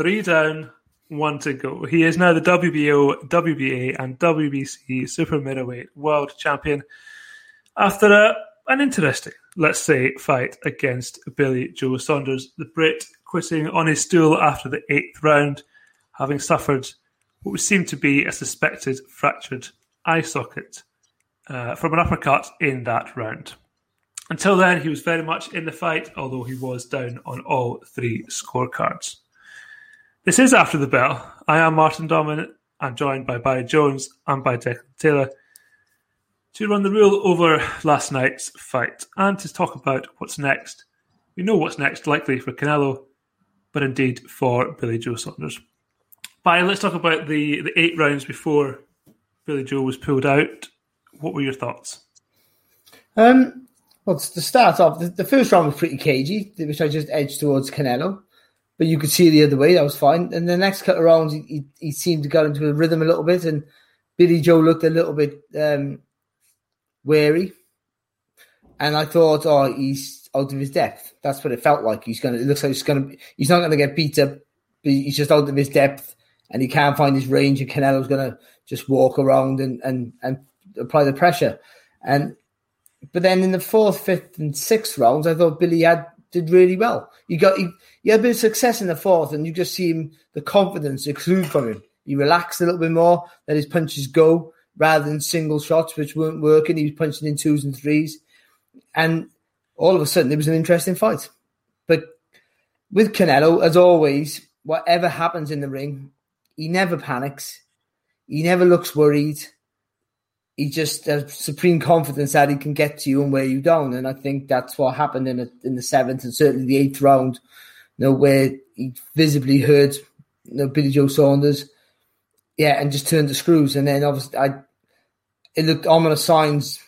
three down, one to go. He is now the WBO, WBA, and WBC super middleweight world champion after a, an interesting, let's say, fight against Billy Joe Saunders. The Brit quitting on his stool after the eighth round, having suffered what seemed to be a suspected fractured eye socket uh, from an uppercut in that round. Until then, he was very much in the fight, although he was down on all three scorecards. This is After the Bell. I am Martin Domin. I'm joined by Barry Jones and by Declan Taylor to run the rule over last night's fight and to talk about what's next. We know what's next, likely for Canelo, but indeed for Billy Joe Saunders. Barry, let's talk about the, the eight rounds before Billy Joe was pulled out. What were your thoughts? Um, well, to start off, the, the, first round was pretty cagey, which I just edged towards Canelo. But you could see the other way, that was fine. And the next couple of rounds, he, he, seemed to get into a rhythm a little bit, and Billy Joe looked a little bit um, wary. And I thought, oh, he's out of his depth. That's what it felt like. He's gonna. It looks like he's gonna. He's not gonna get beat up. he's just out of his depth, and he can't find his range. And Canelo's gonna just walk around and and and apply the pressure. And but then in the fourth, fifth, and sixth rounds, I thought Billy had did really well. He got he, he had a bit of success in the fourth, and you just see him the confidence exude from him. He relaxed a little bit more, let his punches go rather than single shots which weren't working. He was punching in twos and threes, and all of a sudden it was an interesting fight. But with Canelo, as always, whatever happens in the ring, he never panics. He never looks worried he just has supreme confidence that he can get to you and wear you down. And I think that's what happened in a, in the seventh and certainly the eighth round, you know, where he visibly hurt you know, Billy Joe Saunders. Yeah, and just turned the screws. And then obviously I it looked ominous signs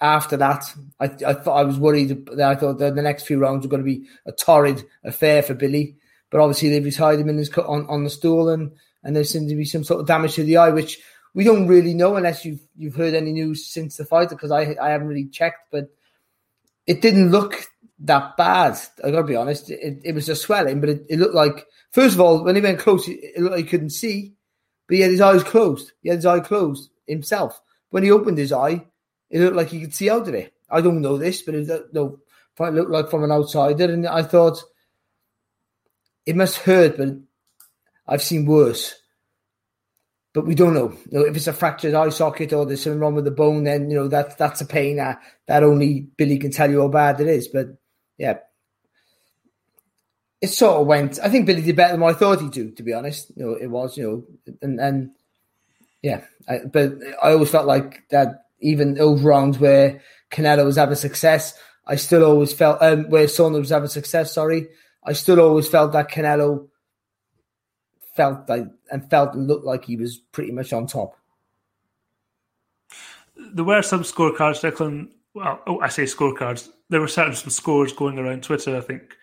after that. I I thought I was worried that I thought that the next few rounds were going to be a torrid affair for Billy. But obviously they've retired him in his on, on the stool and and there seemed to be some sort of damage to the eye, which we don't really know unless you've you've heard any news since the fight because I I haven't really checked, but it didn't look that bad. I gotta be honest. It, it was a swelling, but it, it looked like first of all when he went close, it, looked like he couldn't see, but he had his eyes closed. He had his eye closed himself. When he opened his eye, it looked like he could see out of it. I don't know this, but it, no, it looked like from an outsider, and I thought it must hurt, but I've seen worse but we don't know. You know. If it's a fractured eye socket or there's something wrong with the bone, then you know that that's a pain that, that only Billy can tell you how bad it is. But yeah, it sort of went. I think Billy did better than I thought he'd do. To be honest, you know, it was you know, and and yeah, I, but I always felt like that. Even those rounds where Canelo was having success, I still always felt um, where Saunders was having success. Sorry, I still always felt that Canelo felt like and felt and looked like he was pretty much on top. There were some scorecards, Declan. Well, oh, I say scorecards. There were certain some scores going around Twitter. I think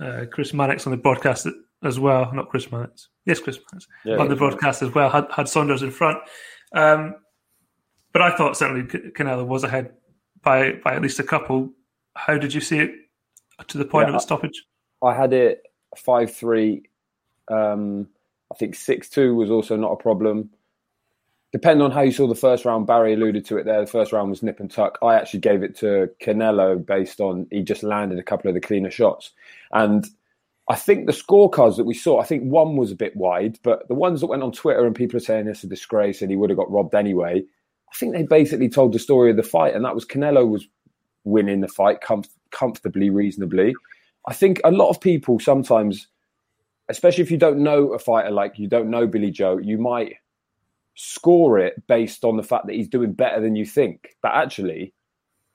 uh, Chris Mannix on the broadcast as well. Not Chris Mannix. Yes, Chris Mannix yeah, on the broadcast as well had, had Saunders in front. Um, but I thought certainly Canelo was ahead by by at least a couple. How did you see it to the point yeah, of its stoppage? I had it five three. Um, I think 6 2 was also not a problem. Depending on how you saw the first round, Barry alluded to it there. The first round was nip and tuck. I actually gave it to Canelo based on he just landed a couple of the cleaner shots. And I think the scorecards that we saw, I think one was a bit wide, but the ones that went on Twitter and people are saying it's a disgrace and he would have got robbed anyway, I think they basically told the story of the fight, and that was Canelo was winning the fight com- comfortably, reasonably. I think a lot of people sometimes especially if you don't know a fighter like you don't know Billy Joe, you might score it based on the fact that he's doing better than you think. But actually,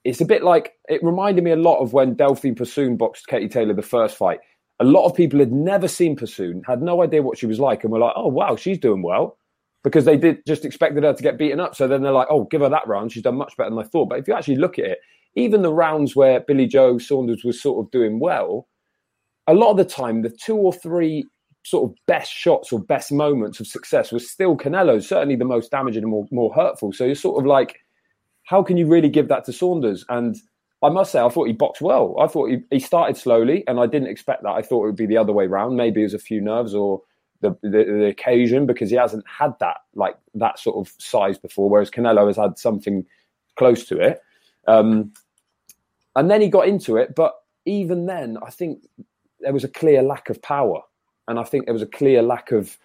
it's a bit like it reminded me a lot of when Delphine Persoon boxed Katie Taylor the first fight. A lot of people had never seen Persoon, had no idea what she was like, and were like, "Oh wow, she's doing well," because they did just expected her to get beaten up. So then they're like, "Oh, give her that round; she's done much better than I thought." But if you actually look at it, even the rounds where Billy Joe Saunders was sort of doing well, a lot of the time, the two or three sort of best shots or best moments of success was still Canelo's, certainly the most damaging and more, more hurtful. So you're sort of like, how can you really give that to Saunders? And I must say, I thought he boxed well. I thought he, he started slowly, and I didn't expect that. I thought it would be the other way around. Maybe it was a few nerves or the, the, the occasion because he hasn't had that like that sort of size before. Whereas Canelo has had something close to it, um, and then he got into it. But even then, I think there was a clear lack of power, and I think there was a clear lack of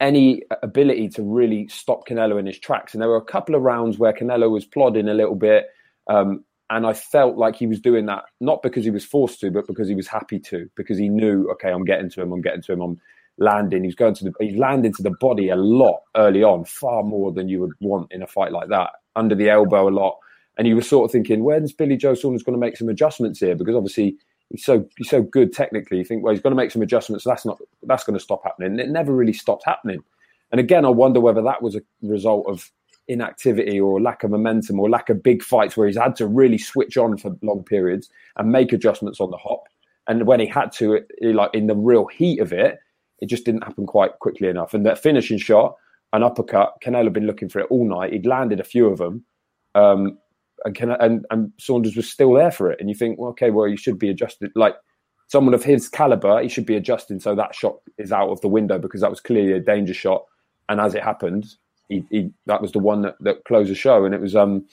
any ability to really stop Canelo in his tracks. And there were a couple of rounds where Canelo was plodding a little bit. Um, and I felt like he was doing that not because he was forced to, but because he was happy to, because he knew, okay, I'm getting to him, I'm getting to him, I'm landing. He's going to the, he landed to the body a lot early on, far more than you would want in a fight like that, under the elbow a lot. And you were sort of thinking, when's Billy Joe Saunders going to make some adjustments here? Because obviously he's so he's so good technically. You think, well, he's going to make some adjustments. That's not that's going to stop happening. It never really stopped happening. And again, I wonder whether that was a result of inactivity or lack of momentum or lack of big fights where he's had to really switch on for long periods and make adjustments on the hop. And when he had to, it, like in the real heat of it, it just didn't happen quite quickly enough. And that finishing shot, an uppercut, Canelo had been looking for it all night. He'd landed a few of them. Um, and, Can- and, and Saunders was still there for it. And you think, well, okay, well, you should be adjusted. Like someone of his caliber, he should be adjusting so that shot is out of the window because that was clearly a danger shot. And as it happened, he, he that was the one that, that closed the show. And it was, um,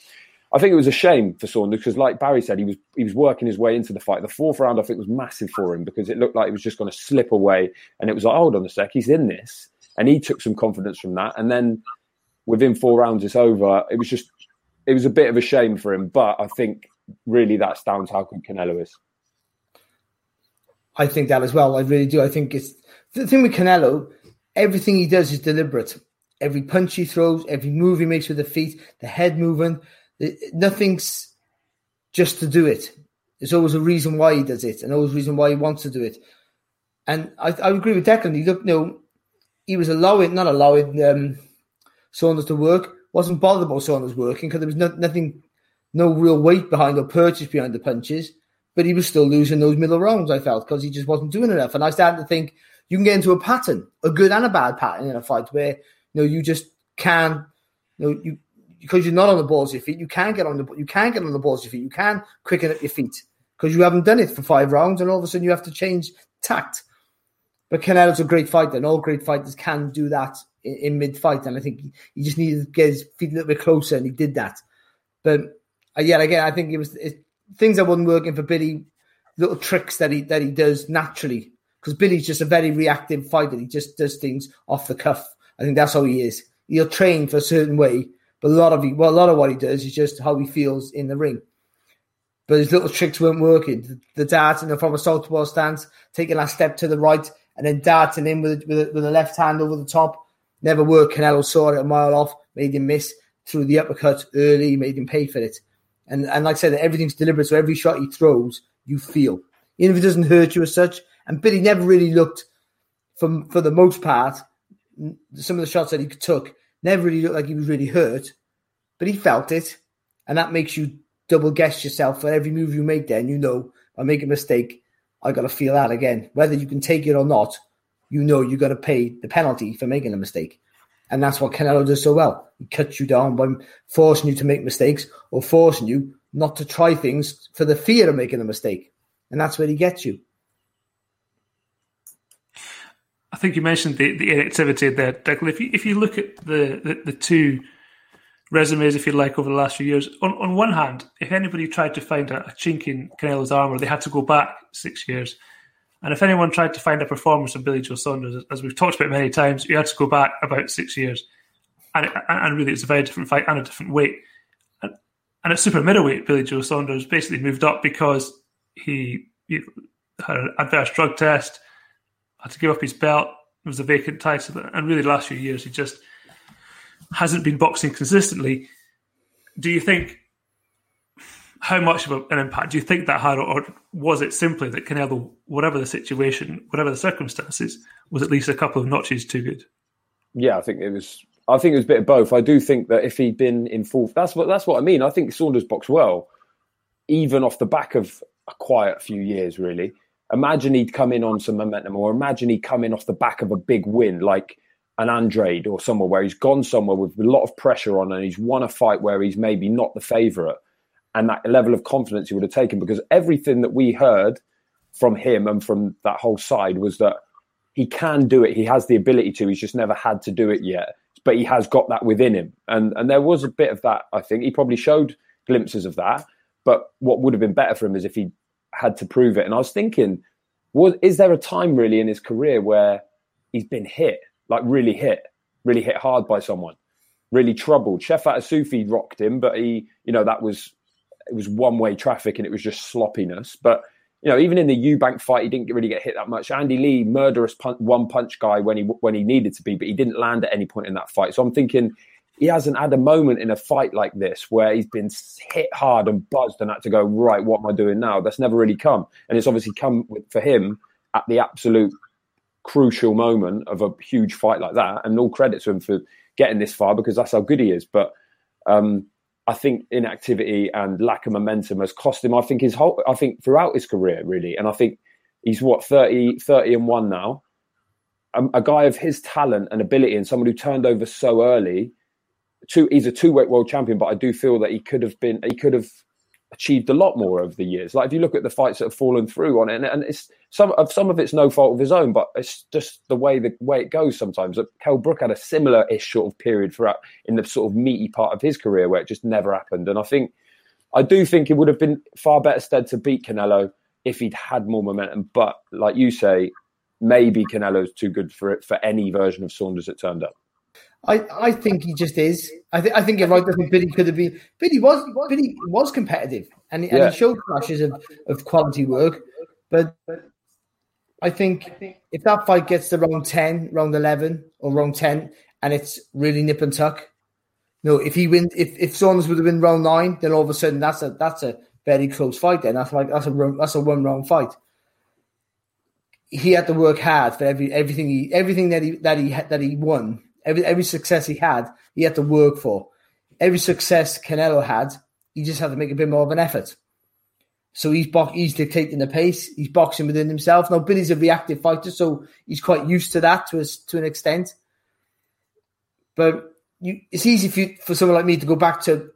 I think it was a shame for Saunders because, like Barry said, he was he was working his way into the fight. The fourth round, I think, was massive for him because it looked like he was just going to slip away, and it was like, hold on a sec, he's in this, and he took some confidence from that. And then within four rounds, it's over. It was just, it was a bit of a shame for him, but I think really that's down to how good Canelo is. I think that as well. I really do. I think it's the thing with Canelo. Everything he does is deliberate. Every punch he throws, every move he makes with the feet, the head movement, nothing's just to do it. There's always a reason why he does it, and always a reason why he wants to do it. And I, I agree with Declan. He looked, you know, he was allowing, not allowing um, Saunders to work. Wasn't bothered about was working because there was no, nothing, no real weight behind or purchase behind the punches. But he was still losing those middle rounds. I felt because he just wasn't doing enough. And I started to think you can get into a pattern, a good and a bad pattern in a fight where you know you just can, you know, you because you're not on the balls of your feet, you can't get on the you can't get on the balls of your feet. You can quicken up your feet because you haven't done it for five rounds, and all of a sudden you have to change tact. But Canelo's a great fighter, and all great fighters can do that in, in mid fight. And I think he, just needed to get his feet a little bit closer, and he did that. But uh, yeah, again, I think it was it, things that wasn't working for Billy, little tricks that he that he does naturally. Because Billy's just a very reactive fighter. He just does things off the cuff. I think that's how he is. He'll train for a certain way, but a lot of he, well, a lot of what he does is just how he feels in the ring. But his little tricks weren't working. The, the darting from a southpaw stance, taking that step to the right, and then darting in with with, with a left hand over the top, never worked. Canelo saw it a mile off, made him miss through the uppercut early, made him pay for it. And and like I said, everything's deliberate. So every shot he throws, you feel, even if it doesn't hurt you as such. And Billy never really looked, for for the most part, some of the shots that he took never really looked like he was really hurt, but he felt it, and that makes you double guess yourself for every move you make. Then you know I make a mistake, I got to feel that again. Whether you can take it or not, you know you got to pay the penalty for making a mistake, and that's what Canelo does so well. He cuts you down by forcing you to make mistakes or forcing you not to try things for the fear of making a mistake, and that's where he gets you. I think you mentioned the, the inactivity there, Declan. If you if you look at the, the, the, two resumes, if you like, over the last few years, on, on one hand, if anybody tried to find a, a chink in Canelo's armour, they had to go back six years. And if anyone tried to find a performance of Billy Joe Saunders, as we've talked about many times, you had to go back about six years. And, it, and really, it's a very different fight and a different weight. And, and at super middleweight, Billy Joe Saunders basically moved up because he, he had an adverse drug test – had to give up his belt. It was a vacant title, and really, the last few years he just hasn't been boxing consistently. Do you think how much of an impact do you think that had, or was it simply that Canelo, whatever the situation, whatever the circumstances, was at least a couple of notches too good? Yeah, I think it was. I think it was a bit of both. I do think that if he'd been in full, that's what that's what I mean. I think Saunders boxed well, even off the back of a quiet few years, really imagine he'd come in on some momentum, or imagine he'd come in off the back of a big win, like an Andrade or somewhere where he's gone somewhere with a lot of pressure on and he's won a fight where he's maybe not the favourite. And that level of confidence he would have taken because everything that we heard from him and from that whole side was that he can do it. He has the ability to. He's just never had to do it yet, but he has got that within him. And and there was a bit of that. I think he probably showed glimpses of that. But what would have been better for him is if he had to prove it. And I was thinking, was is there a time really in his career where he's been hit, like really hit, really hit hard by someone, really troubled? Shefat Isufi rocked him, but he, you know, that was it was one way traffic and it was just sloppiness. But you know, even in the Eubank fight, he didn't really get hit that much. Andy Lee, murderous punch, one punch guy when he when he needed to be, but he didn't land at any point in that fight. So I'm thinking he hasn't had a moment in a fight like this where he's been hit hard and buzzed and had to go right. What am I doing now? That's never really come, and it's obviously come with, for him at the absolute crucial moment of a huge fight like that. And all credit to him for getting this far because that's how good he is. But um, I think inactivity and lack of momentum has cost him. I think his whole, I think throughout his career, really. And I think he's what 30, 30 and one now. A, a guy of his talent and ability, and someone who turned over so early. Two, he's a two weight world champion, but I do feel that he could have been, he could have achieved a lot more over the years. Like if you look at the fights that have fallen through on it, and, and it's some of some of it's no fault of his own, but it's just the way the way it goes sometimes. Kell Brook had a similar ish sort of period throughout in the sort of meaty part of his career where it just never happened. And I think I do think it would have been far better stead to beat Canelo if he'd had more momentum. But like you say, maybe Canelo's too good for it for any version of Saunders that turned up. I, I think he just is. I think I think you're right. I think Billy could have been. Billy was Billy was competitive, and, and yeah. he showed flashes of, of quality work. But I think if that fight gets to round ten, round eleven, or round ten, and it's really nip and tuck, no. If he wins, if if Saunders would have been round nine, then all of a sudden that's a that's a very close fight. Then that's like that's a that's a one round fight. He had to work hard for every everything he everything that he that he that he won Every every success he had, he had to work for. Every success Canelo had, he just had to make a bit more of an effort. So he's bo- he's dictating the pace. He's boxing within himself. Now Billy's a reactive fighter, so he's quite used to that to a, to an extent. But you, it's easy for you, for someone like me to go back to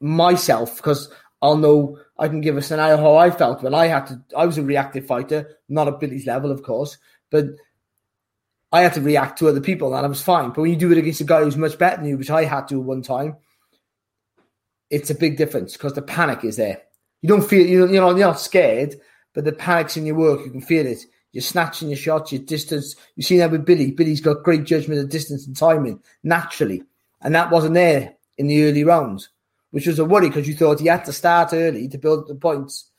myself because I'll know I can give a scenario how I felt when I had to. I was a reactive fighter, not at Billy's level, of course, but I had to react to other people and I was fine. But when you do it against a guy who's much better than you, which I had to one time, it's a big difference because the panic is there. You don't feel you know you're not scared, but the panic's in your work. You can feel it. You're snatching your shots, your distance. You've seen that with Billy. Billy's got great judgment of distance and timing naturally, and that wasn't there in the early rounds, which was a worry because you thought he had to start early to build the points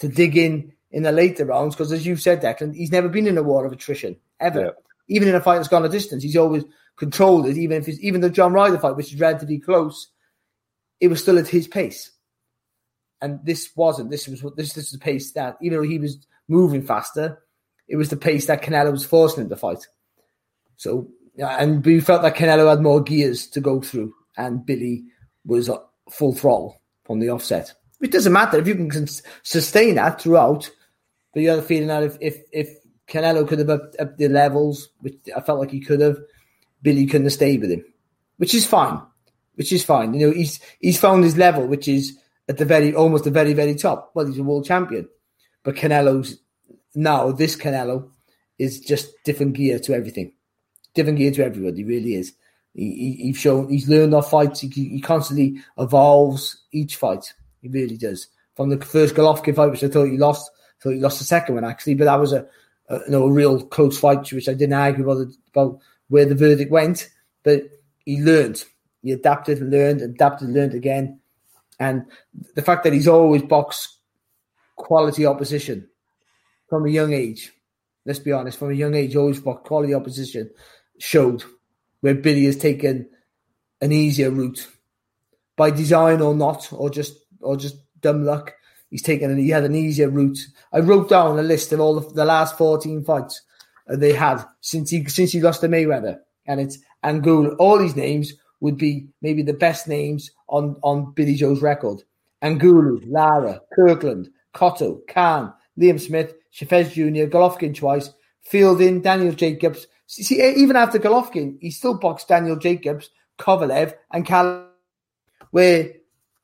to dig in in the later rounds. Because as you said, Declan, he's never been in a war of attrition ever. Yeah even in a fight that's gone a distance, he's always controlled it. Even if it's, even the John Ryder fight, which is relatively close, it was still at his pace. And this wasn't. This was this this is the pace that even though he was moving faster, it was the pace that Canelo was forcing him to fight. So and we felt that Canelo had more gears to go through, and Billy was full throttle from the offset. It doesn't matter if you can sustain that throughout. But you have the feeling that if if if Canelo could have upped, upped the levels, which I felt like he could have. Billy couldn't have stayed with him, which is fine. Which is fine. You know, he's he's found his level, which is at the very almost the very very top. Well, he's a world champion, but Canelo's now this Canelo is just different gear to everything, different gear to everybody. He really is. He, he, he's shown he's learned off fights. He, he constantly evolves each fight. He really does. From the first Golovkin fight, which I thought he lost, I thought he lost the second one actually, but that was a uh, you know, a real close fight, which I didn't argue about, about where the verdict went. But he learned, he adapted and learned, adapted and learned again. And the fact that he's always boxed quality opposition from a young age, let's be honest, from a young age, always boxed quality opposition, showed where Billy has taken an easier route by design or not, or just or just dumb luck he's taken he had an easier route. I wrote down a list of all the, the last fourteen fights they had since he since he lost to Mayweather, and it's Angulo. All these names would be maybe the best names on on Billy Joe's record. Angulo, Lara, Kirkland, Cotto, Khan, Liam Smith, Chavez Jr., Golovkin twice, Fielding, Daniel Jacobs. See, even after Golovkin, he still boxed Daniel Jacobs, Kovalev, and Cal, where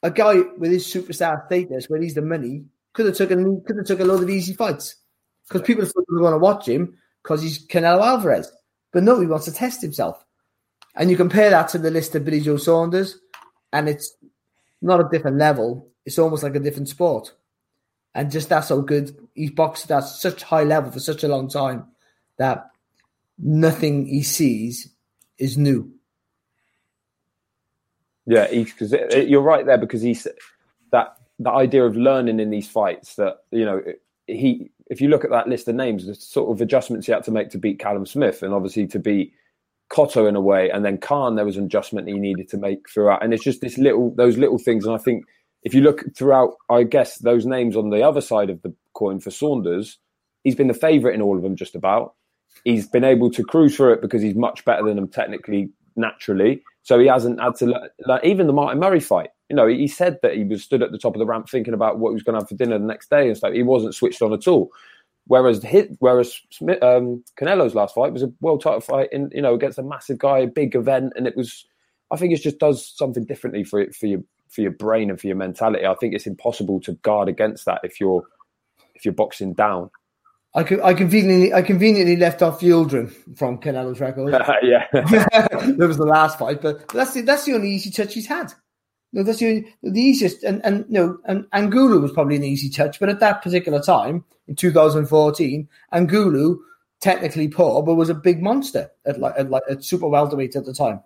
a guy with his superstar status, where he's the money, could have taken could have took a load of easy fights because people were going to watch him because he's Canelo Alvarez, but no, he wants to test himself. And you compare that to the list of Billy Joe Saunders, and it's not a different level. It's almost like a different sport. And just that's so good. He's boxed at such high level for such a long time that nothing he sees is new. Yeah, because you're right there because he's that the idea of learning in these fights that you know he if you look at that list of names, the sort of adjustments he had to make to beat Callum Smith and obviously to beat Cotto in a way, and then Khan there was an adjustment he needed to make throughout, and it's just this little those little things, and I think if you look throughout, I guess those names on the other side of the coin for Saunders, he's been the favourite in all of them just about. He's been able to cruise through it because he's much better than them technically, naturally. So he hasn't had to like, Even the Martin Murray fight, you know, he said that he was stood at the top of the ramp thinking about what he was going to have for dinner the next day and stuff. He wasn't switched on at all. Whereas whereas Smith, um, Canelo's last fight was a world title fight in you know against a massive guy, big event, and it was. I think it just does something differently for it for your for your brain and for your mentality. I think it's impossible to guard against that if you're if you're boxing down. I, I conveniently I conveniently left off Yildirim from Canelo's record. yeah, that was the last fight, but, that's the, that's the only easy touch he's had. No, that's the, the easiest, and and know, and Angulo was probably an easy touch, but at that particular time in 2014, Angulo technically poor, but was a big monster at like at, like at super welterweight at the time.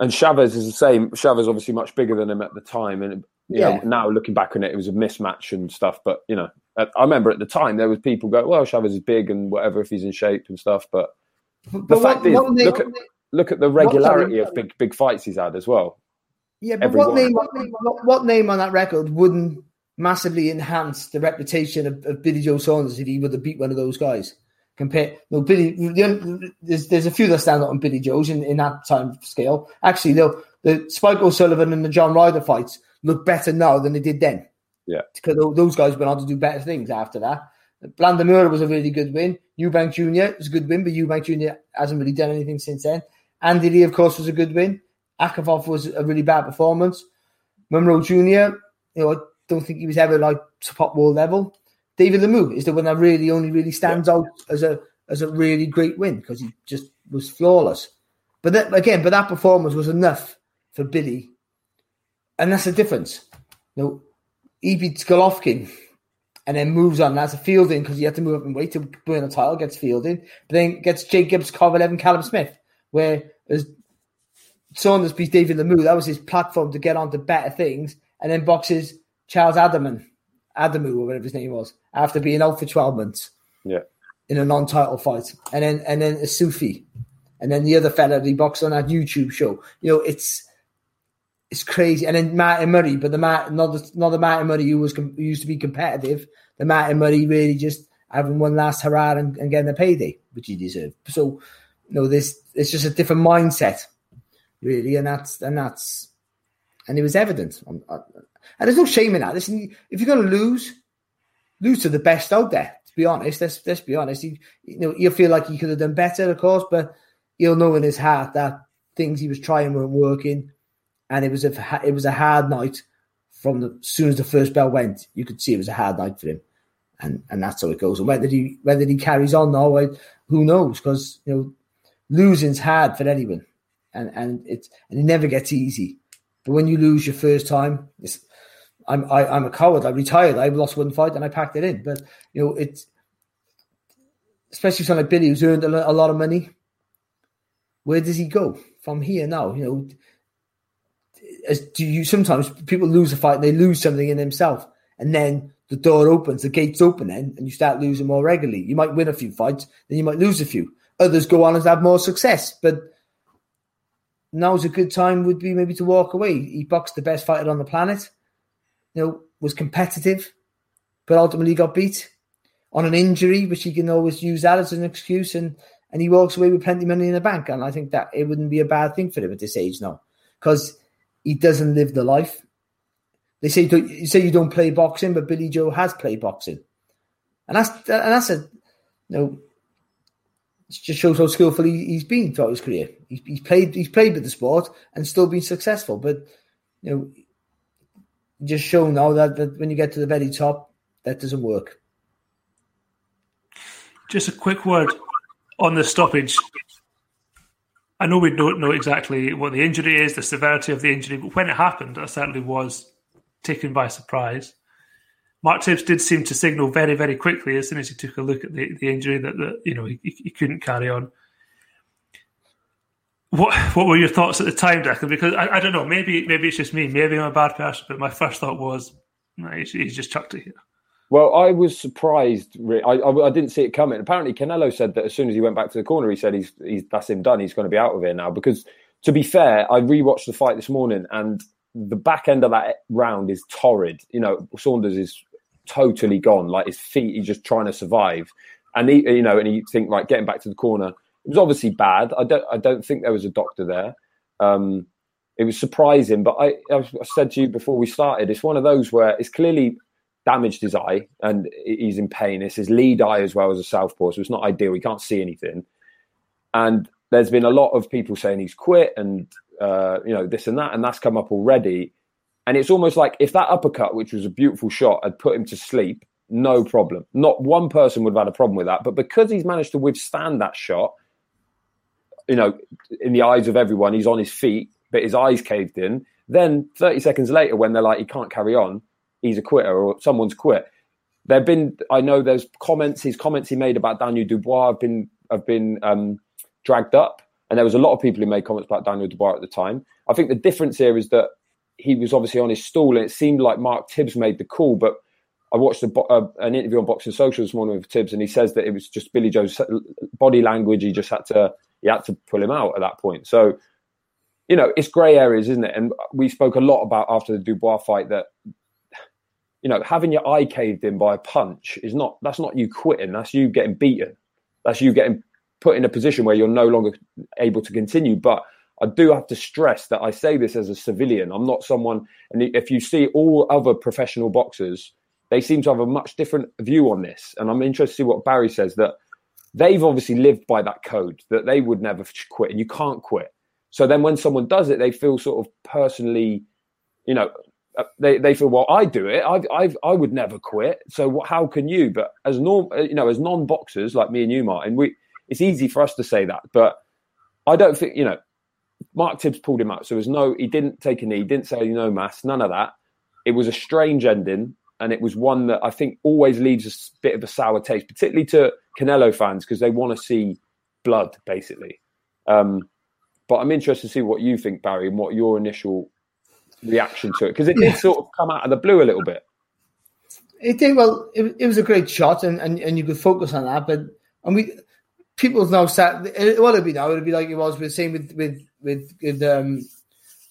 And Chavez is the same. Chavez obviously much bigger than him at the time, and yeah. Know, now looking back on it, it was a mismatch and stuff. But you know, I remember at the time there was people go, "Well, Chavez is big and whatever if he's in shape and stuff." But, but the fact is, look, at, look at the regularity of big big fights he's had as well. Yeah, but what name, what, what, name on that record wouldn't massively enhance the reputation of, of, Billy Joe Saunders if he would have beat one of those guys? Compare, no, Billy. There's, there's a few that stand out on Billy Joe's in, in that time scale. Actually, though, the Spike O'Sullivan and the John Ryder fights look better now than they did then. Yeah, because those guys went on to do better things after that. Blandamura was a really good win. Eubank Jr. was a good win, but Eubank Jr. hasn't really done anything since then. Andy Lee, of course, was a good win. Akavov was a really bad performance. Monroe Jr., you know, I don't think he was ever like top world level. David Lemieux is the one that really only really stands yeah. out as a as a really great win because he just was flawless. But that, again, but that performance was enough for Billy, and that's the difference. You know, he beats Golovkin and then moves on. That's a fielding because he had to move up and wait to win a title, gets fielding, but then gets Jacobs, Kovalev, and Callum Smith, where as Saunders beat David Lemieux. That was his platform to get on to better things, and then boxes Charles Adaman, Adamu or whatever his name was, after being out for twelve months. Yeah, in a non-title fight, and then and then Isufi, and then the other fella that he boxed on that YouTube show. You know, it's it's crazy. And then Martin Murray, but the Matt, not the not the Martin Murray who was who used to be competitive. The Martin Murray really just having one last hurrah and, and getting a payday, which he deserved. So, you know, this it's just a different mindset really, and that's and that's and it was evident. and there's no shame in that. Listen, if you're going to lose, lose to the best out there. To be honest, let's let's be honest. you know, you'll feel like you could have done better, of course, but you'll know in his heart that things he was trying weren't working, and it was a it was a hard night. From the soon as the first bell went, you could see it was a hard night for him, and and that's how it goes. And whether he whether he carries on now, who knows? Because you know, losing's hard for anyone and and it's and it never gets easy. But when you lose your first time, it's, I'm I, am i am a coward. I retired. I lost one fight and I packed it in. But you know, it's especially someone like Billy who's earned a lot of money. Where does he go from here now? You know, as do you sometimes people lose a fight they lose something in themselves, and then the door opens, the gates open, then, and you start losing more regularly. You might win a few fights, then you might lose a few. Others go on and have more success, but now's a good time would be maybe to walk away. He boxed the best fighter on the planet, you know, was competitive, but ultimately got beat on an injury, which he can always use that as an excuse, and and he walks away with plenty of money in the bank. And I think that it wouldn't be a bad thing for him at this age now, because he doesn't live the life. They say you say you don't play boxing, but Billy Joe has played boxing, and that's and that's a you know it just shows how skillful he, has been throughout his career. He's, he's, played he's played with the sport and still been successful. But you know, just show now that, that when you get to the very top, that doesn't work. Just a quick word on the stoppage. I know we don't know exactly what the injury is, the severity of the injury, but when it happened, I certainly was taken by surprise. Mark Tibbs did seem to signal very, very quickly as soon as he took a look at the, the injury that, that you know he, he couldn't carry on. What what were your thoughts at the time, Declan? Because I, I don't know, maybe maybe it's just me, maybe I'm a bad person, but my first thought was, no, he's, he's just chucked it here. Well, I was surprised. I, I, I, didn't see it coming. Apparently, Canelo said that as soon as he went back to the corner, he said he's, he's that's him done. He's going to be out of here now. Because to be fair, I rewatched the fight this morning, and the back end of that round is torrid. You know, Saunders is totally gone. Like his feet, he's just trying to survive. And he, you know, and you think like getting back to the corner. It was obviously bad. I don't, I don't think there was a doctor there. Um, it was surprising, but I, I said to you before we started, it's one of those where it's clearly damaged his eye and he's in pain. It's his lead eye as well as a southpaw, so it's not ideal. He can't see anything. And there's been a lot of people saying he's quit and uh, you know this and that, and that's come up already. And it's almost like if that uppercut, which was a beautiful shot, had put him to sleep, no problem. Not one person would have had a problem with that. But because he's managed to withstand that shot, you know, in the eyes of everyone, he's on his feet, but his eyes caved in. Then 30 seconds later, when they're like, he can't carry on, he's a quitter or someone's quit. There've been, I know there's comments, his comments he made about Daniel Dubois have been, have been um, dragged up. And there was a lot of people who made comments about Daniel Dubois at the time. I think the difference here is that he was obviously on his stool, and it seemed like Mark Tibbs made the call. But I watched a, uh, an interview on Boxing Social this morning with Tibbs, and he says that it was just Billy Joe's body language. He just had to he had to pull him out at that point. So, you know, it's grey areas, isn't it? And we spoke a lot about after the Dubois fight that you know having your eye caved in by a punch is not that's not you quitting. That's you getting beaten. That's you getting put in a position where you're no longer able to continue. But I do have to stress that I say this as a civilian. I'm not someone, and if you see all other professional boxers, they seem to have a much different view on this. And I'm interested to see what Barry says that they've obviously lived by that code that they would never quit, and you can't quit. So then when someone does it, they feel sort of personally, you know, they, they feel well I do it I I I would never quit so how can you but as norm uh, you know as non boxers like me and you Martin we it's easy for us to say that but I don't think you know Mark Tibbs pulled him out. So there was no, he didn't take a knee, didn't say no mass, none of that. It was a strange ending. And it was one that I think always leaves a bit of a sour taste, particularly to Canelo fans, because they want to see blood, basically. Um, but I'm interested to see what you think, Barry, and what your initial reaction to it, because it did sort of come out of the blue a little bit. It did. Well, it, it was a great shot, and, and, and you could focus on that. But and we people's now sat. What it'd be now? It'd be like it was with the same with with with with um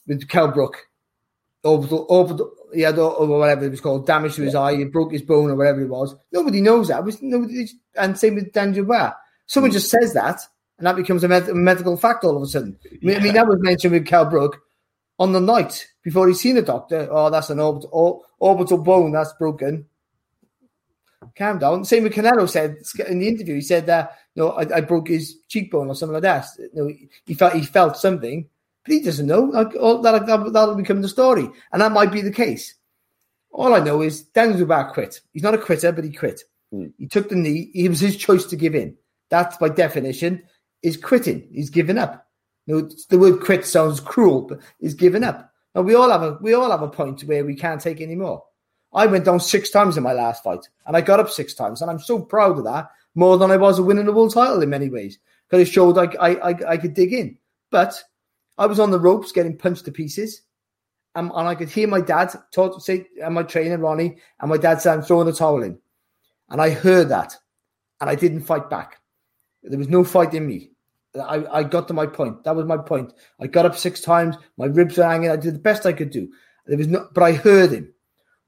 with Kell Brook. Orbital, orbital, he had or whatever it was called, damage to his eye, he broke his bone or whatever it was. Nobody knows that. It was nobody, and same with Dan Dubois. Someone mm. just says that, and that becomes a, med- a, medical fact all of a sudden. Yeah. I mean, that was mentioned with Kell Brook on the night before he's seen a doctor. Oh, that's an orbital, orbital bone that's broken. Calm down. Same with Canelo said in the interview. He said that you know, I, I, broke his cheekbone or something like that. You know, he felt he felt something, but he doesn't know. Like, that, that, that'll become the story, and that might be the case. All I know is Daniel Dubois quit. He's not a quitter, but he quit. Mm. He took the knee. It was his choice to give in. That, by definition, is quitting. He's given up. You know, the word quit sounds cruel, but he's given up. Now we all have a we all have a point where we can't take any more. I went down six times in my last fight, and I got up six times, and I'm so proud of that more than I was of winning the world title in many ways because it showed I, I, I, I, could dig in. But I was on the ropes getting punched to pieces. And, and I could hear my dad talk, say, and my trainer, Ronnie, and my dad saying, I'm throwing the towel in. And I heard that. And I didn't fight back. There was no fight in me. I, I got to my point. That was my point. I got up six times. My ribs were hanging. I did the best I could do. There was no, but I heard him.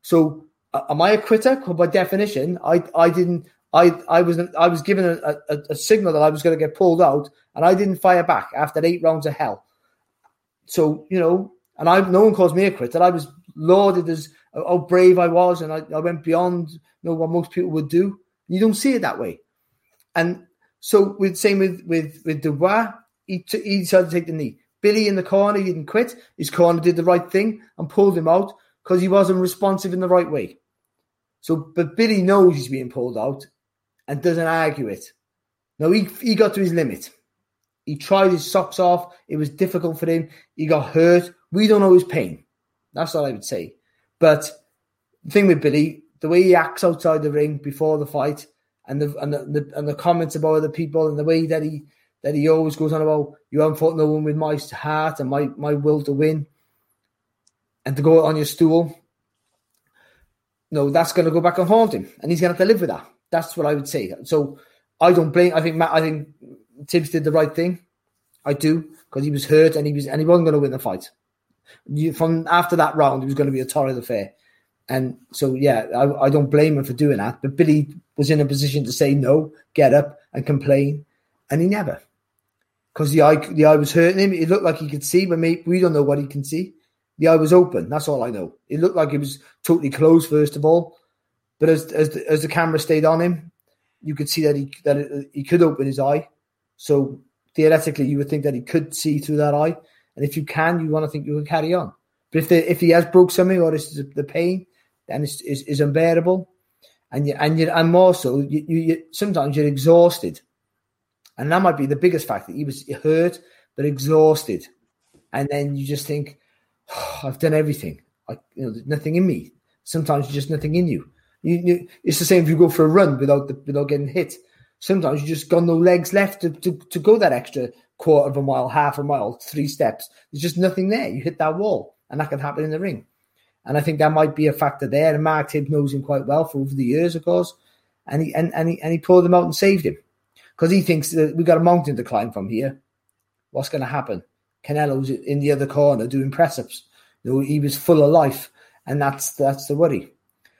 So, uh, am I a quitter? By definition, I I didn't I, I was I was given a, a, a signal that I was going to get pulled out, and I didn't fire back after eight rounds of hell. So you know, and I no one calls me a quitter. I was lauded as how brave I was, and I, I went beyond you know what most people would do. You don't see it that way, and so with same with with with Dubois, he t- he decided to take the knee. Billy in the corner, he didn't quit. His corner did the right thing and pulled him out. because he wasn't responsive in the right way. So, but Billy knows he's being pulled out and doesn't argue it. No, he, he got to his limit. He tried his socks off. It was difficult for him. He got hurt. We don't know his pain. That's all I would say. But the thing with Billy, the way he acts outside the ring before the fight, and the and the, and the comments about other people, and the way that he that he always goes on about you haven't fought no one with my heart and my my will to win, and to go on your stool. No, that's going to go back and haunt him, and he's going to have to live with that. That's what I would say. So I don't blame. I think Matt. I think Tibbs did the right thing. I do because he was hurt and he was and he wasn't going to win the fight. You, from after that round, it was going to be a torrid affair. And so, yeah, I, I, don't blame him for doing that. But Billy was in a position to say no, get up and complain, and he never. Because the eye, the eye was hurting him. It looked like he could see, but maybe, we don't know what he can see. The eye was open. That's all I know. It looked like it was totally closed, first of all. But as as the, as the camera stayed on him, you could see that he that it, he could open his eye. So theoretically, you would think that he could see through that eye. And if you can, you want to think you can carry on. But if the, if he has broke something or this is the pain, then it's, it's, it's unbearable. And you and you and more so, you, you, you, sometimes you're exhausted, and that might be the biggest factor. He was hurt but exhausted, and then you just think, oh, "I've done everything. I, you know, there's nothing in me." Sometimes there's just nothing in you. You, you. It's the same if you go for a run without the, without getting hit. Sometimes you just got no legs left to, to, to go that extra quarter of a mile, half a mile, three steps. There's just nothing there. You hit that wall, and that can happen in the ring. And I think that might be a factor there. And Mark Tibb knows him quite well for over the years, of course. And he and, and he and he pulled him out and saved him. Because he thinks that we've got a mountain to climb from here. What's going to happen? Canelo's in the other corner doing press ups. You know, he was full of life, and that's that's the worry.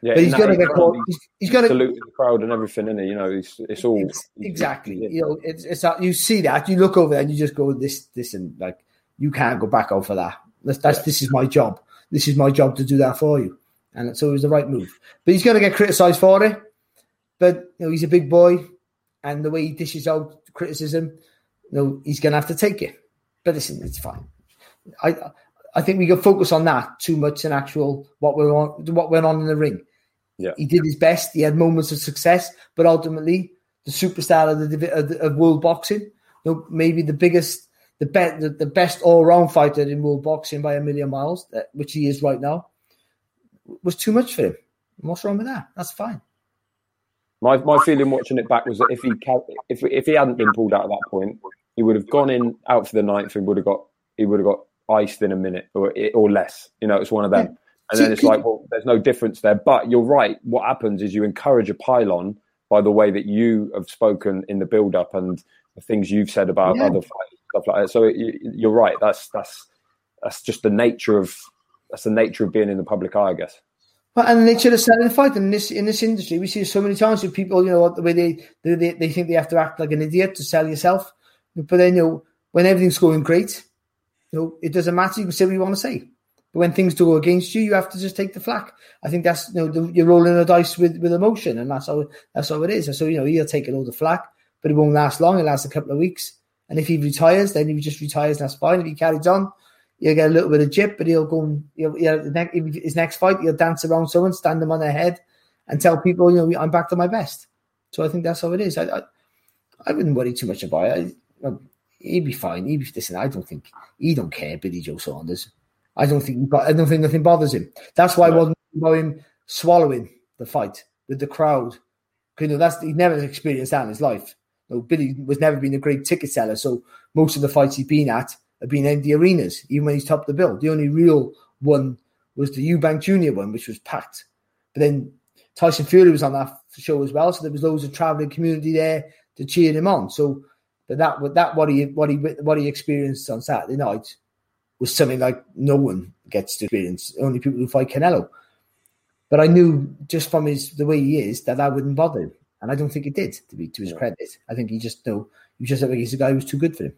Yeah, but he's going to get caught. He's, he's going to salute the crowd and everything, and you know, it's it's all it's, exactly. You know, it's it's you see that you look over there and you just go this this and like you can't go back over that. That's, that's yeah. this is my job. This is my job to do that for you, and so it was the right move. But he's going to get criticised for it. But you know, he's a big boy, and the way he dishes out criticism, you know, he's going to have to take it. But listen, it's fine. I I think we can focus on that too much in actual what went on what went on in the ring. Yeah. He did his best. He had moments of success, but ultimately, the superstar of the of, of world boxing, you know, maybe the biggest, the best, the, the best all round fighter in world boxing by a million miles, uh, which he is right now, was too much for him. What's wrong with that? That's fine. My my feeling watching it back was that if he if if he hadn't been pulled out at that point, he would have gone in out for the ninth and would have got he would have got iced in a minute or or less. You know, it's one of them. Yeah. And then it's like, well, there's no difference there. But you're right. What happens is you encourage a pylon by the way that you have spoken in the build up and the things you've said about yeah. other fights, stuff like that. So you're right. That's that's that's just the nature of that's the nature of being in the public eye, I guess. Well, and the nature of selling fight in this in this industry, we see so many times with people, you know, the way they, they they think they have to act like an idiot to sell yourself, but then you know when everything's going great, you know it doesn't matter. You can say what you want to say. But when things do go against you, you have to just take the flak. I think that's you know the, you're rolling the dice with, with emotion, and that's how that's how it is. So you know he'll take all the flak, but it won't last long. It lasts a couple of weeks, and if he retires, then he just retires, that's fine. If he carries on, he'll get a little bit of jip, but he'll go and he'll, he'll, his next fight he'll dance around someone, stand them on their head, and tell people you know I'm back to my best. So I think that's how it is. I I, I wouldn't worry too much about it. I, he'd be fine. He'd be listen. I don't think he don't care, Billy Joe Saunders. I don't think I don't think nothing bothers him. That's why no. I wasn't about him swallowing the fight with the crowd. You know, that's he never experienced that in his life. Know, Billy was never been a great ticket seller, so most of the fights he's been at have been empty arenas, even when he's topped the bill. The only real one was the Eubank Junior one, which was packed. But then Tyson Fury was on that show as well, so there was loads of traveling community there to cheer him on. So, but that that what he what he what he experienced on Saturday night was something like no one gets to experience, only people who fight Canelo. But I knew just from his the way he is that I wouldn't bother him, and I don't think he did. To be to his yeah. credit, I think he just know he just like he's a guy who was too good for him,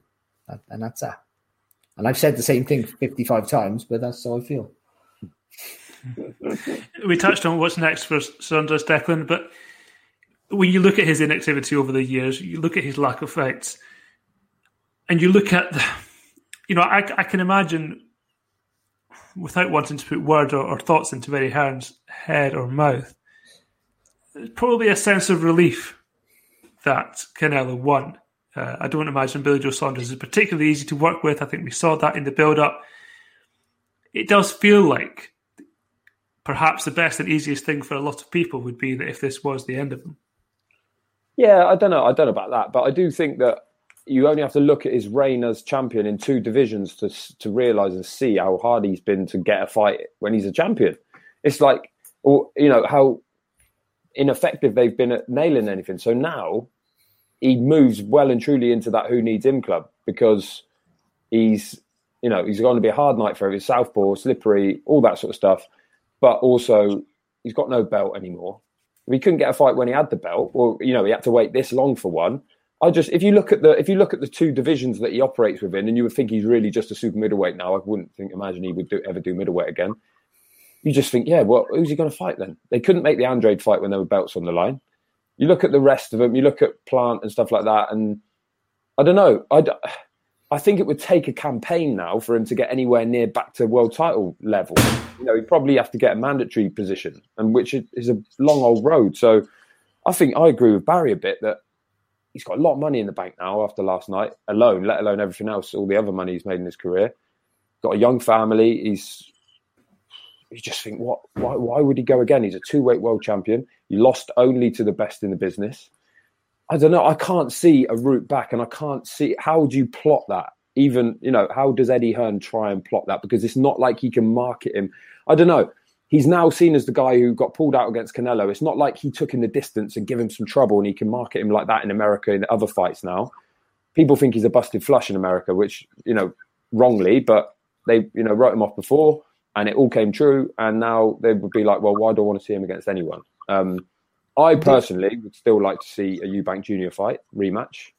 and, and that's that. And I've said the same thing fifty five times, but that's how I feel. we touched on what's next for Saunders Declan, but when you look at his inactivity over the years, you look at his lack of fights, and you look at the you know, I, I can imagine without wanting to put word or, or thoughts into Eddie Hearn's head or mouth, there's probably a sense of relief that Canelo won. Uh, I don't imagine Billy Joe Saunders is particularly easy to work with. I think we saw that in the build up. It does feel like perhaps the best and easiest thing for a lot of people would be that if this was the end of him. Yeah, I don't know. I don't know about that, but I do think that you only have to look at his reign as champion in two divisions to to realize and see how hard he's been to get a fight when he's a champion. It's like, or you know how ineffective they've been at nailing anything. So now he moves well and truly into that who needs him club because he's you know he's going to be a hard night for him. He's southpaw, slippery, all that sort of stuff. But also he's got no belt anymore. If he couldn't get a fight when he had the belt, or you know he had to wait this long for one. I just if you look at the if you look at the two divisions that he operates within, and you would think he's really just a super middleweight now. I wouldn't think imagine he would do, ever do middleweight again. You just think, yeah, well, who's he going to fight then? They couldn't make the Andrade fight when there were belts on the line you look at the rest of them, you look at Plant and stuff like that, and I don't know. I, I think it would take a campaign now for him to get anywhere near back to world title level. You know, he'd probably have to get a mandatory position, and which is a long old road. So I think I agree with Barry a bit that he's got a lot of money in the bank now after last night alone, let alone everything else, all the other money he's made in his career. Got a young family. He's you just think, what? Why, why would he go again? He's a two weight world champion. He lost only to the best in the business. I don't know. I can't see a route back, and I can't see how do you plot that. Even you know, how does Eddie Hearn try and plot that? Because it's not like he can market him. I don't know. He's now seen as the guy who got pulled out against Canelo. It's not like he took in the distance and give him some trouble, and he can market him like that in America in other fights now. People think he's a busted flush in America, which you know wrongly, but they you know wrote him off before and it all came true. And now they would be like, well, why do I want to see him against anyone? Um, I personally would still like to see a Eubank Junior fight rematch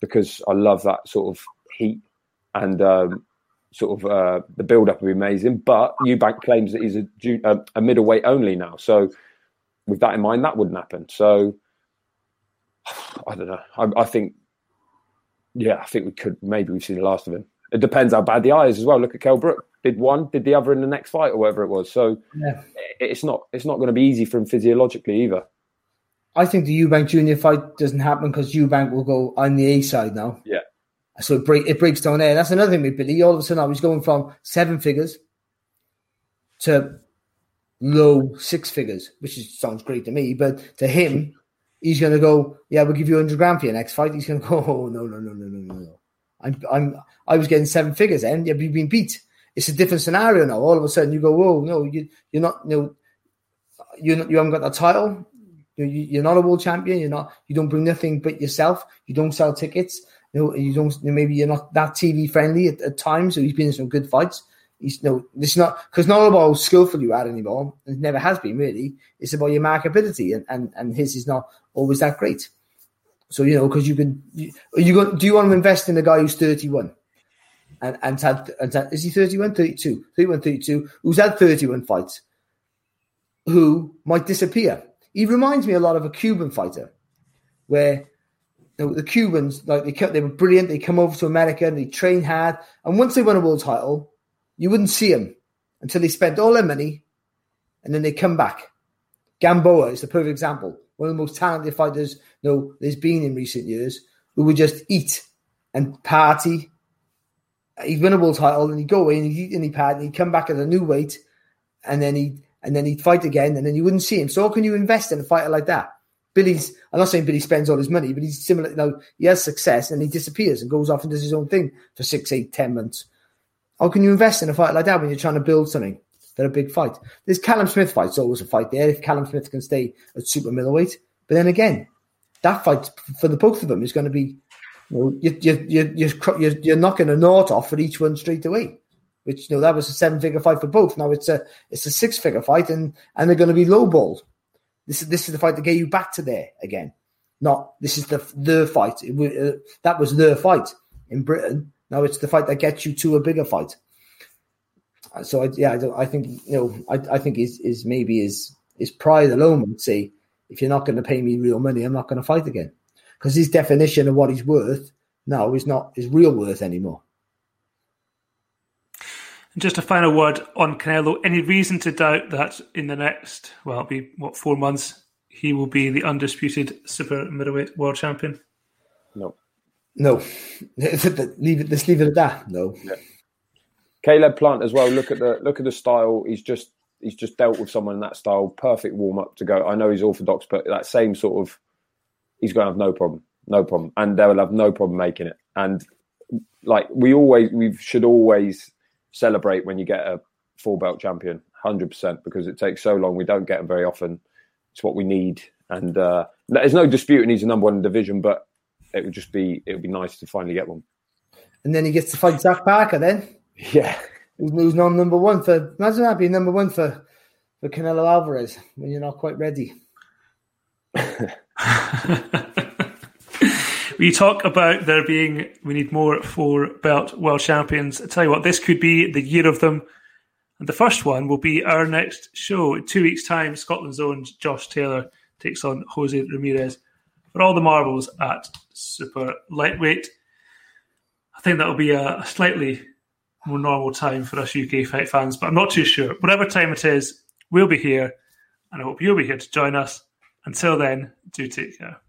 because I love that sort of heat and um, sort of uh, the build up would be amazing. But Eubank claims that he's a, a, a middleweight only now, so with that in mind, that wouldn't happen. So I don't know. I, I think, yeah, I think we could maybe we've seen the last of him. It depends how bad the eye is as well. Look at Kell Brook did one, did the other in the next fight or whatever it was. So yeah. it's not it's not going to be easy for him physiologically either. I think the Eubank Junior fight doesn't happen because Eubank will go on the A side now. Yeah. So it, break, it breaks down there. That's another thing with Billy. All of a sudden, I was going from seven figures to low six figures, which is, sounds great to me. But to him, he's going to go, yeah, we'll give you 100 grand for your next fight. He's going to go, oh, no, no, no, no, no, no. I'm, I'm, I was getting seven figures then. Yeah, you've been beat it's a different scenario now. All of a sudden, you go, "Whoa, no, you, you're not, you know, you you haven't got that title. You, you're not a world champion. You're not. You don't bring nothing but yourself. You don't sell tickets. You know, you don't. Maybe you're not that TV friendly at, at times. So he's been in some good fights. He's you no. Know, it's not because not about how skillful you are anymore. It never has been really. It's about your markability, and and and his is not always that great. So you know, because you can, you, you do you want to invest in a guy who's 31? And, and had, and had, is he 31, 32? 31, 32, who's had 31 fights, who might disappear. He reminds me a lot of a Cuban fighter, where you know, the Cubans, like they, they were brilliant. They come over to America and they train hard. And once they won a world title, you wouldn't see them until they spent all their money and then they come back. Gamboa is the perfect example. One of the most talented fighters you know, there's been in recent years who would just eat and party he'd win a world title and he'd go away and he'd and he'd pad and he'd come back at a new weight and then he'd and then he'd fight again and then you wouldn't see him. So how can you invest in a fighter like that? Billy's I'm not saying Billy spends all his money, but he's similar you know, he has success and he disappears and goes off and does his own thing for six, eight, ten months. How can you invest in a fight like that when you're trying to build something for a big fight? There's Callum Smith fights always a fight there if Callum Smith can stay at super middleweight. But then again, that fight for the both of them is going to be you you you you're, you're, knocking a knot off for each one straight away. Which you know that was a seven figure fight for both. Now it's a it's a six figure fight, and and they're going to be lowballed. This is this is the fight to get you back to there again. Not this is the the fight. uh, that was the fight in Britain. Now it's the fight that gets you to a bigger fight. So I, yeah, I, I think you know I, I think is is maybe is is pride alone would say if you're not going to pay me real money, I'm not going to fight again because his definition of what he's worth now is not his real worth anymore. And just a final word on Canelo. Any reason to doubt that in the next, well, it'll be what four months, he will be the undisputed super middleweight world champion? No. No. leave it. Let's leave it at that. No. Yeah. Caleb Plant as well. Look at the look at the style. He's just he's just dealt with someone in that style. Perfect warm up to go. I know he's orthodox, but that same sort of he's going to have no problem, no problem, and they will have no problem making it. And like we always, we should always celebrate when you get a full belt champion, hundred percent, because it takes so long. We don't get them very often. It's what we need, and uh, there's no disputing he's the number one in the division, but it would just be it would be nice to finally get one. And then he gets to fight Zach Parker then. Yeah. Who's not number one for imagine that being number one for for Canelo Alvarez when you're not quite ready. we talk about there being we need more four belt world champions. I tell you what, this could be the year of them. And the first one will be our next show. In two weeks' time, Scotland's own Josh Taylor takes on Jose Ramirez for all the marbles at super lightweight. I think that'll be a slightly more normal time for us UK fight fans, but I'm not too sure. Whatever time it is, we'll be here, and I hope you'll be here to join us. Until then, do take care.